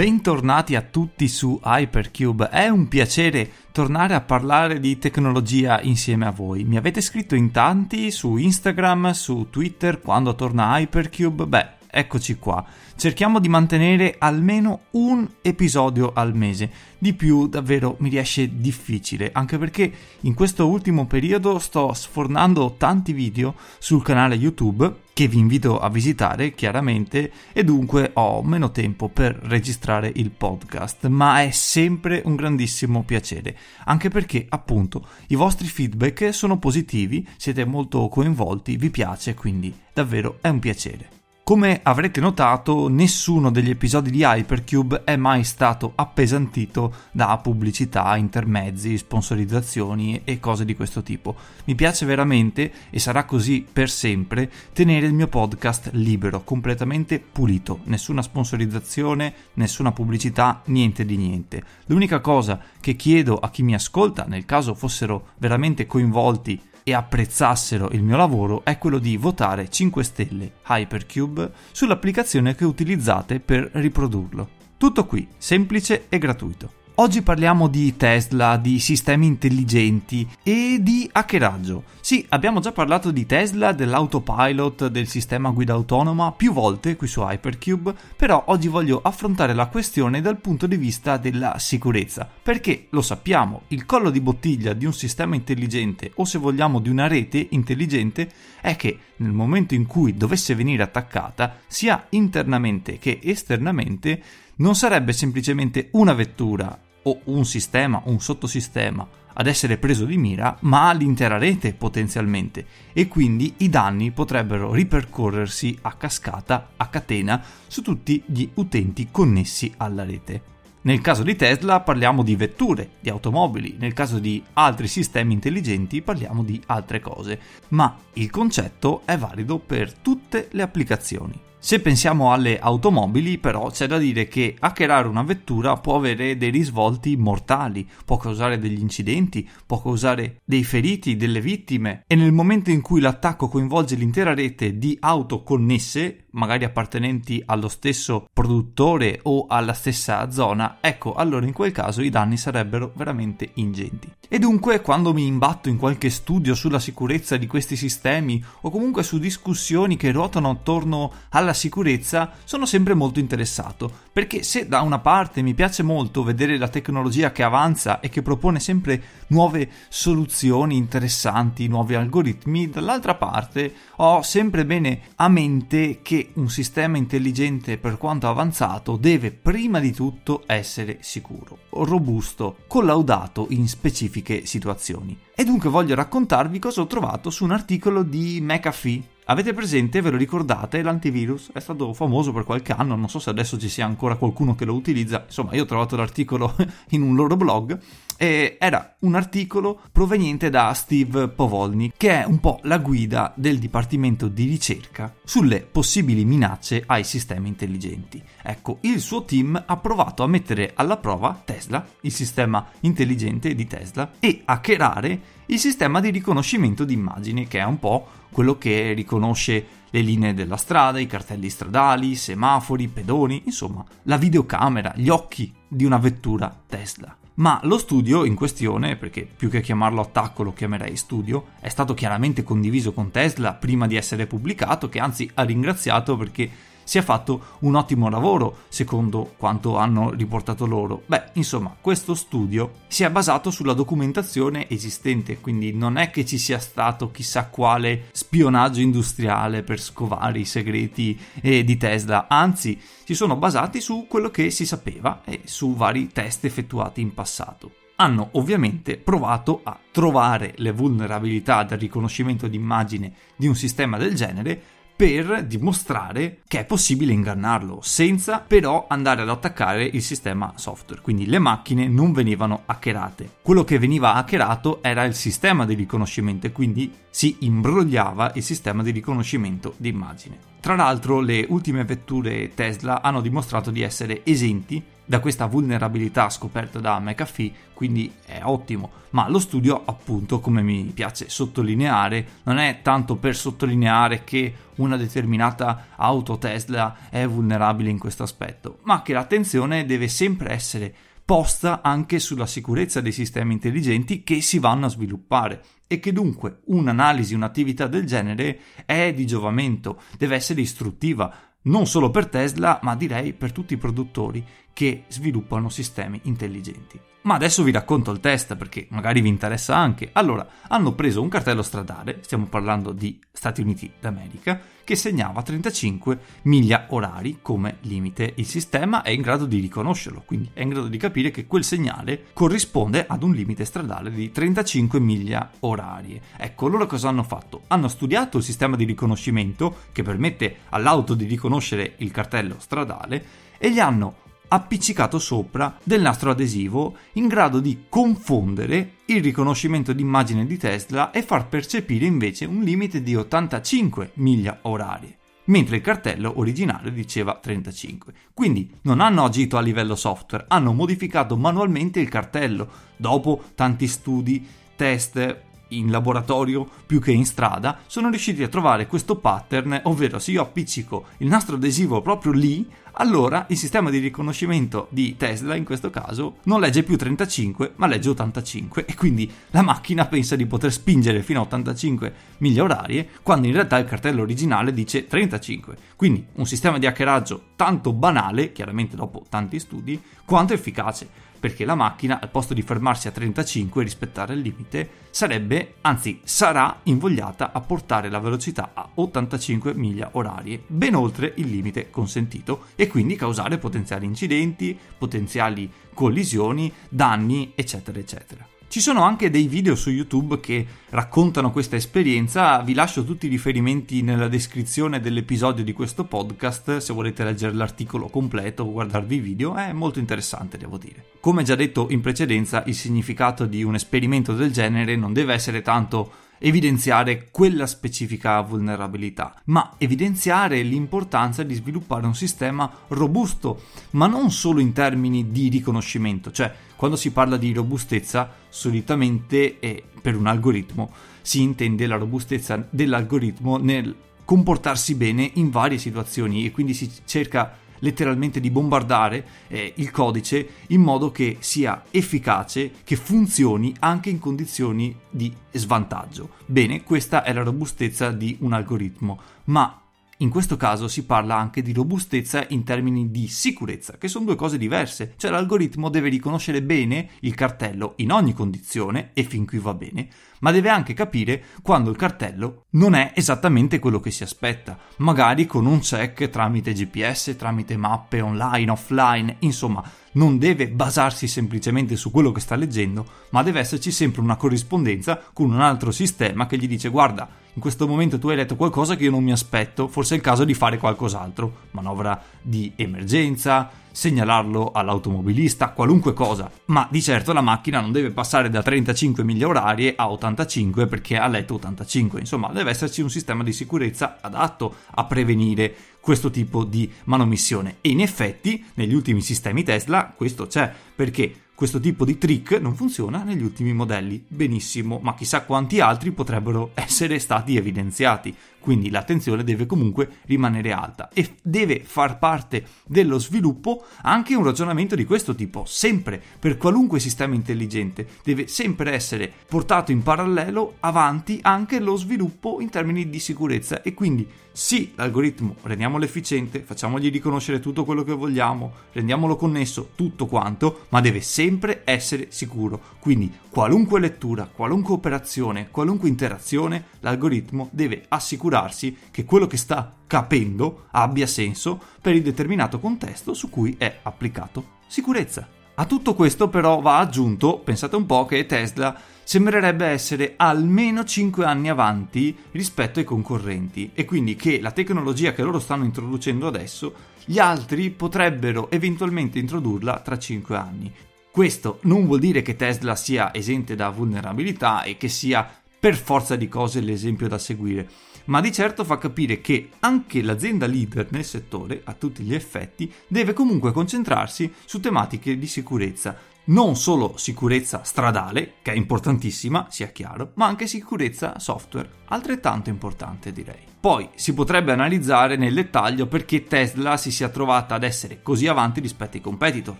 Bentornati a tutti su Hypercube, è un piacere tornare a parlare di tecnologia insieme a voi. Mi avete scritto in tanti su Instagram, su Twitter, quando torna Hypercube, beh, eccoci qua. Cerchiamo di mantenere almeno un episodio al mese. Di più davvero mi riesce difficile, anche perché in questo ultimo periodo sto sfornando tanti video sul canale YouTube che vi invito a visitare chiaramente e dunque ho meno tempo per registrare il podcast, ma è sempre un grandissimo piacere, anche perché appunto i vostri feedback sono positivi, siete molto coinvolti, vi piace, quindi davvero è un piacere. Come avrete notato, nessuno degli episodi di Hypercube è mai stato appesantito da pubblicità, intermezzi, sponsorizzazioni e cose di questo tipo. Mi piace veramente, e sarà così per sempre, tenere il mio podcast libero, completamente pulito. Nessuna sponsorizzazione, nessuna pubblicità, niente di niente. L'unica cosa che chiedo a chi mi ascolta, nel caso fossero veramente coinvolti e apprezzassero il mio lavoro è quello di votare 5 stelle Hypercube sull'applicazione che utilizzate per riprodurlo. Tutto qui, semplice e gratuito. Oggi parliamo di Tesla, di sistemi intelligenti e di hackeraggio. Sì, abbiamo già parlato di Tesla, dell'autopilot, del sistema guida autonoma più volte qui su Hypercube, però oggi voglio affrontare la questione dal punto di vista della sicurezza, perché lo sappiamo, il collo di bottiglia di un sistema intelligente o se vogliamo di una rete intelligente è che nel momento in cui dovesse venire attaccata, sia internamente che esternamente, non sarebbe semplicemente una vettura o un sistema, un sottosistema ad essere preso di mira, ma l'intera rete potenzialmente e quindi i danni potrebbero ripercorrersi a cascata, a catena, su tutti gli utenti connessi alla rete. Nel caso di Tesla parliamo di vetture, di automobili, nel caso di altri sistemi intelligenti parliamo di altre cose, ma il concetto è valido per tutte le applicazioni. Se pensiamo alle automobili, però, c'è da dire che hackerare una vettura può avere dei risvolti mortali, può causare degli incidenti, può causare dei feriti, delle vittime e nel momento in cui l'attacco coinvolge l'intera rete di auto connesse, magari appartenenti allo stesso produttore o alla stessa zona, ecco, allora in quel caso i danni sarebbero veramente ingenti. E dunque, quando mi imbatto in qualche studio sulla sicurezza di questi sistemi o comunque su discussioni che ruotano attorno alla alla sicurezza sono sempre molto interessato, perché se da una parte mi piace molto vedere la tecnologia che avanza e che propone sempre nuove soluzioni interessanti, nuovi algoritmi, dall'altra parte ho sempre bene a mente che un sistema intelligente per quanto avanzato deve prima di tutto essere sicuro, robusto, collaudato in specifiche situazioni. E dunque voglio raccontarvi cosa ho trovato su un articolo di McAfee Avete presente, ve lo ricordate, l'antivirus è stato famoso per qualche anno, non so se adesso ci sia ancora qualcuno che lo utilizza, insomma io ho trovato l'articolo in un loro blog e era un articolo proveniente da Steve Povolny, che è un po' la guida del Dipartimento di ricerca sulle possibili minacce ai sistemi intelligenti. Ecco, il suo team ha provato a mettere alla prova Tesla, il sistema intelligente di Tesla, e a hackerare il sistema di riconoscimento di immagini, che è un po' quello che riconosce le linee della strada, i cartelli stradali, i semafori, i pedoni, insomma, la videocamera, gli occhi di una vettura Tesla. Ma lo studio in questione, perché più che chiamarlo attacco lo chiamerei studio, è stato chiaramente condiviso con Tesla prima di essere pubblicato, che anzi ha ringraziato perché sia fatto un ottimo lavoro, secondo quanto hanno riportato loro. Beh, insomma, questo studio si è basato sulla documentazione esistente, quindi non è che ci sia stato chissà quale spionaggio industriale per scovare i segreti eh, di Tesla, anzi, si sono basati su quello che si sapeva e su vari test effettuati in passato hanno ovviamente provato a trovare le vulnerabilità del riconoscimento d'immagine di un sistema del genere per dimostrare che è possibile ingannarlo, senza però andare ad attaccare il sistema software. Quindi le macchine non venivano hackerate. Quello che veniva hackerato era il sistema di riconoscimento e quindi si imbrogliava il sistema di riconoscimento di immagine. Tra l'altro le ultime vetture Tesla hanno dimostrato di essere esenti da questa vulnerabilità scoperta da McAfee, quindi è ottimo. Ma lo studio, appunto, come mi piace sottolineare, non è tanto per sottolineare che una determinata auto Tesla è vulnerabile in questo aspetto, ma che l'attenzione deve sempre essere posta anche sulla sicurezza dei sistemi intelligenti che si vanno a sviluppare e che dunque un'analisi, un'attività del genere è di giovamento, deve essere istruttiva, non solo per Tesla, ma direi per tutti i produttori che sviluppano sistemi intelligenti. Ma adesso vi racconto il test perché magari vi interessa anche. Allora, hanno preso un cartello stradale, stiamo parlando di Stati Uniti d'America, che segnava 35 miglia orari come limite. Il sistema è in grado di riconoscerlo, quindi è in grado di capire che quel segnale corrisponde ad un limite stradale di 35 miglia orarie. Ecco, loro cosa hanno fatto? Hanno studiato il sistema di riconoscimento che permette all'auto di riconoscere il cartello stradale e gli hanno appiccicato sopra del nastro adesivo in grado di confondere il riconoscimento d'immagine di Tesla e far percepire invece un limite di 85 miglia orarie mentre il cartello originale diceva 35. Quindi non hanno agito a livello software, hanno modificato manualmente il cartello dopo tanti studi, test in laboratorio più che in strada, sono riusciti a trovare questo pattern, ovvero se io appiccico il nastro adesivo proprio lì, allora il sistema di riconoscimento di Tesla in questo caso non legge più 35 ma legge 85 e quindi la macchina pensa di poter spingere fino a 85 miglia orarie quando in realtà il cartello originale dice 35. Quindi un sistema di hackeraggio tanto banale, chiaramente dopo tanti studi, quanto efficace perché la macchina al posto di fermarsi a 35 e rispettare il limite sarebbe, anzi sarà invogliata a portare la velocità a 85 miglia orarie, ben oltre il limite consentito e quindi causare potenziali incidenti, potenziali collisioni, danni, eccetera, eccetera. Ci sono anche dei video su YouTube che raccontano questa esperienza, vi lascio tutti i riferimenti nella descrizione dell'episodio di questo podcast se volete leggere l'articolo completo o guardarvi i video, è molto interessante devo dire. Come già detto in precedenza, il significato di un esperimento del genere non deve essere tanto evidenziare quella specifica vulnerabilità, ma evidenziare l'importanza di sviluppare un sistema robusto, ma non solo in termini di riconoscimento, cioè quando si parla di robustezza solitamente eh, per un algoritmo si intende la robustezza dell'algoritmo nel comportarsi bene in varie situazioni e quindi si cerca letteralmente di bombardare eh, il codice in modo che sia efficace, che funzioni anche in condizioni di svantaggio. Bene, questa è la robustezza di un algoritmo, ma in questo caso si parla anche di robustezza in termini di sicurezza, che sono due cose diverse, cioè l'algoritmo deve riconoscere bene il cartello in ogni condizione e fin qui va bene, ma deve anche capire quando il cartello non è esattamente quello che si aspetta, magari con un check tramite GPS, tramite mappe online, offline, insomma, non deve basarsi semplicemente su quello che sta leggendo, ma deve esserci sempre una corrispondenza con un altro sistema che gli dice guarda, in questo momento tu hai letto qualcosa che io non mi aspetto, forse è il caso di fare qualcos'altro, manovra di emergenza, segnalarlo all'automobilista, qualunque cosa, ma di certo la macchina non deve passare da 35 miglia orarie a 85 perché ha letto 85, insomma deve esserci un sistema di sicurezza adatto a prevenire questo tipo di manomissione. E in effetti negli ultimi sistemi Tesla questo c'è. Perché questo tipo di trick non funziona negli ultimi modelli benissimo, ma chissà quanti altri potrebbero essere stati evidenziati. Quindi l'attenzione deve comunque rimanere alta e deve far parte dello sviluppo anche un ragionamento di questo tipo, sempre per qualunque sistema intelligente deve sempre essere portato in parallelo avanti anche lo sviluppo in termini di sicurezza e quindi sì, l'algoritmo rendiamolo efficiente, facciamogli riconoscere tutto quello che vogliamo, rendiamolo connesso, tutto quanto, ma deve sempre essere sicuro. Quindi qualunque lettura, qualunque operazione, qualunque interazione, l'algoritmo deve assicurarsi che quello che sta capendo abbia senso per il determinato contesto su cui è applicato. Sicurezza. A tutto questo però va aggiunto, pensate un po', che Tesla sembrerebbe essere almeno 5 anni avanti rispetto ai concorrenti e quindi che la tecnologia che loro stanno introducendo adesso gli altri potrebbero eventualmente introdurla tra 5 anni. Questo non vuol dire che Tesla sia esente da vulnerabilità e che sia per forza di cose l'esempio da seguire, ma di certo fa capire che anche l'azienda leader nel settore, a tutti gli effetti, deve comunque concentrarsi su tematiche di sicurezza, non solo sicurezza stradale, che è importantissima, sia chiaro, ma anche sicurezza software, altrettanto importante direi. Poi si potrebbe analizzare nel dettaglio perché Tesla si sia trovata ad essere così avanti rispetto ai competitor.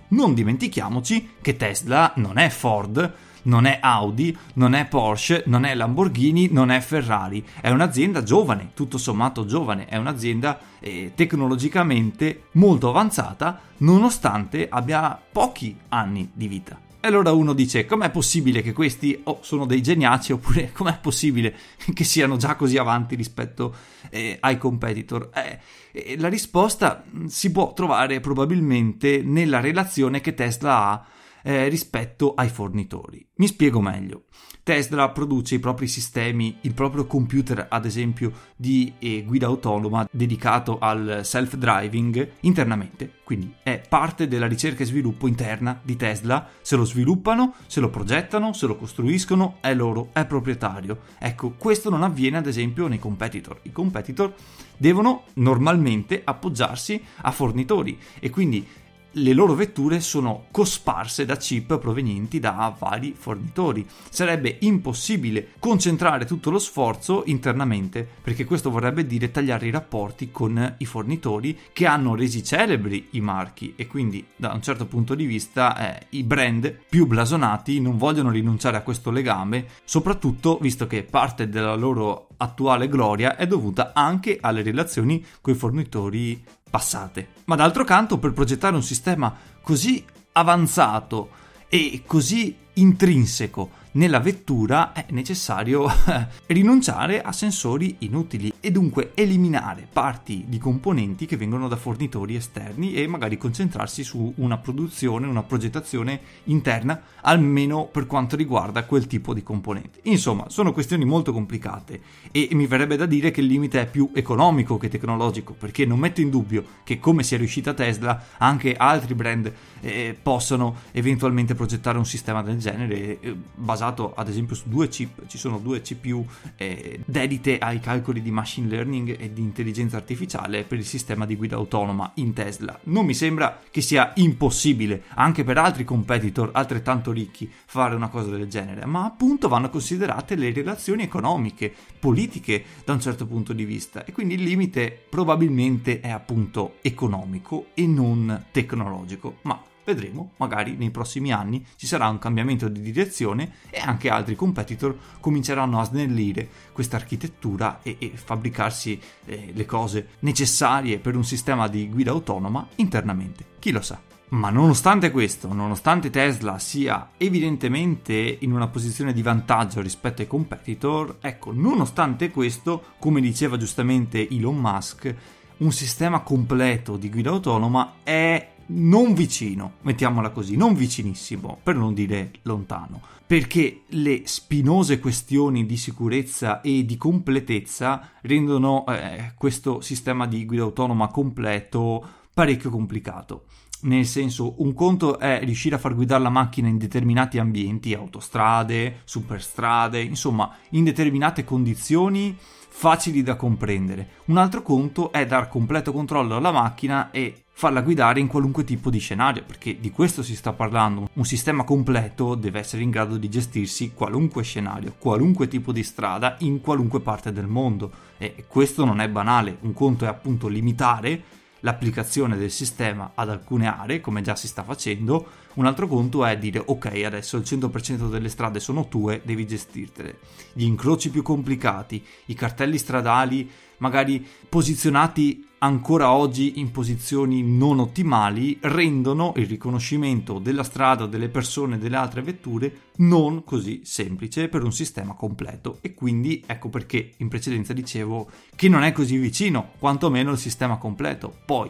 Non dimentichiamoci che Tesla non è Ford, non è Audi, non è Porsche, non è Lamborghini, non è Ferrari, è un'azienda giovane, tutto sommato giovane, è un'azienda eh, tecnologicamente molto avanzata nonostante abbia pochi anni di vita. E allora uno dice: com'è possibile che questi oh, sono dei geniaci? Oppure com'è possibile che siano già così avanti rispetto eh, ai competitor? Eh, la risposta mm, si può trovare probabilmente nella relazione che Tesla ha eh, rispetto ai fornitori. Mi spiego meglio. Tesla produce i propri sistemi, il proprio computer ad esempio di eh, guida autonoma dedicato al self-driving internamente, quindi è parte della ricerca e sviluppo interna di Tesla, se lo sviluppano, se lo progettano, se lo costruiscono, è loro, è proprietario. Ecco, questo non avviene ad esempio nei competitor. I competitor devono normalmente appoggiarsi a fornitori e quindi le loro vetture sono cosparse da chip provenienti da vari fornitori. Sarebbe impossibile concentrare tutto lo sforzo internamente, perché questo vorrebbe dire tagliare i rapporti con i fornitori che hanno resi celebri i marchi e quindi da un certo punto di vista eh, i brand più blasonati non vogliono rinunciare a questo legame, soprattutto visto che parte della loro attuale gloria è dovuta anche alle relazioni con i fornitori passate. Ma d'altro canto, per progettare un sistema così avanzato e così intrinseco nella vettura è necessario rinunciare a sensori inutili e dunque eliminare parti di componenti che vengono da fornitori esterni e magari concentrarsi su una produzione, una progettazione interna, almeno per quanto riguarda quel tipo di componenti. Insomma, sono questioni molto complicate e mi verrebbe da dire che il limite è più economico che tecnologico, perché non metto in dubbio che come sia riuscita Tesla, anche altri brand eh, possano eventualmente progettare un sistema del genere eh, basato ad esempio su due chip, ci sono due CPU eh, dedite ai calcoli di machine learning e di intelligenza artificiale per il sistema di guida autonoma in Tesla. Non mi sembra che sia impossibile anche per altri competitor altrettanto ricchi fare una cosa del genere, ma appunto vanno considerate le relazioni economiche, politiche da un certo punto di vista e quindi il limite probabilmente è appunto economico e non tecnologico, ma Vedremo, magari nei prossimi anni ci sarà un cambiamento di direzione e anche altri competitor cominceranno a snellire questa architettura e, e fabbricarsi eh, le cose necessarie per un sistema di guida autonoma internamente. Chi lo sa? Ma nonostante questo, nonostante Tesla sia evidentemente in una posizione di vantaggio rispetto ai competitor, ecco, nonostante questo, come diceva giustamente Elon Musk, un sistema completo di guida autonoma è non vicino, mettiamola così, non vicinissimo, per non dire lontano, perché le spinose questioni di sicurezza e di completezza rendono eh, questo sistema di guida autonoma completo parecchio complicato. Nel senso, un conto è riuscire a far guidare la macchina in determinati ambienti, autostrade, superstrade, insomma, in determinate condizioni facili da comprendere. Un altro conto è dar completo controllo alla macchina e farla guidare in qualunque tipo di scenario, perché di questo si sta parlando. Un sistema completo deve essere in grado di gestirsi qualunque scenario, qualunque tipo di strada, in qualunque parte del mondo. E questo non è banale, un conto è appunto limitare l'applicazione del sistema ad alcune aree, come già si sta facendo, un altro conto è dire ok, adesso il 100% delle strade sono tue, devi gestirtele. Gli incroci più complicati, i cartelli stradali magari posizionati ancora oggi in posizioni non ottimali rendono il riconoscimento della strada, delle persone delle altre vetture non così semplice per un sistema completo e quindi ecco perché in precedenza dicevo che non è così vicino quantomeno il sistema completo poi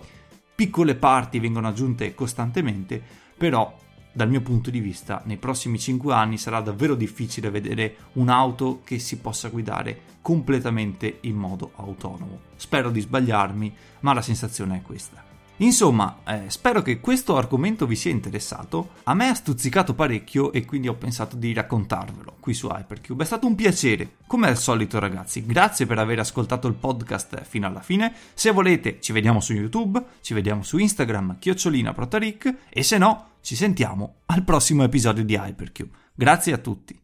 piccole parti vengono aggiunte costantemente però dal mio punto di vista, nei prossimi 5 anni sarà davvero difficile vedere un'auto che si possa guidare completamente in modo autonomo. Spero di sbagliarmi, ma la sensazione è questa. Insomma, eh, spero che questo argomento vi sia interessato. A me ha stuzzicato parecchio e quindi ho pensato di raccontarvelo qui su Hypercube. È stato un piacere. Come al solito, ragazzi, grazie per aver ascoltato il podcast fino alla fine. Se volete, ci vediamo su YouTube, ci vediamo su Instagram, chiocciolina protaric, e se no, ci sentiamo al prossimo episodio di Hypercube. Grazie a tutti.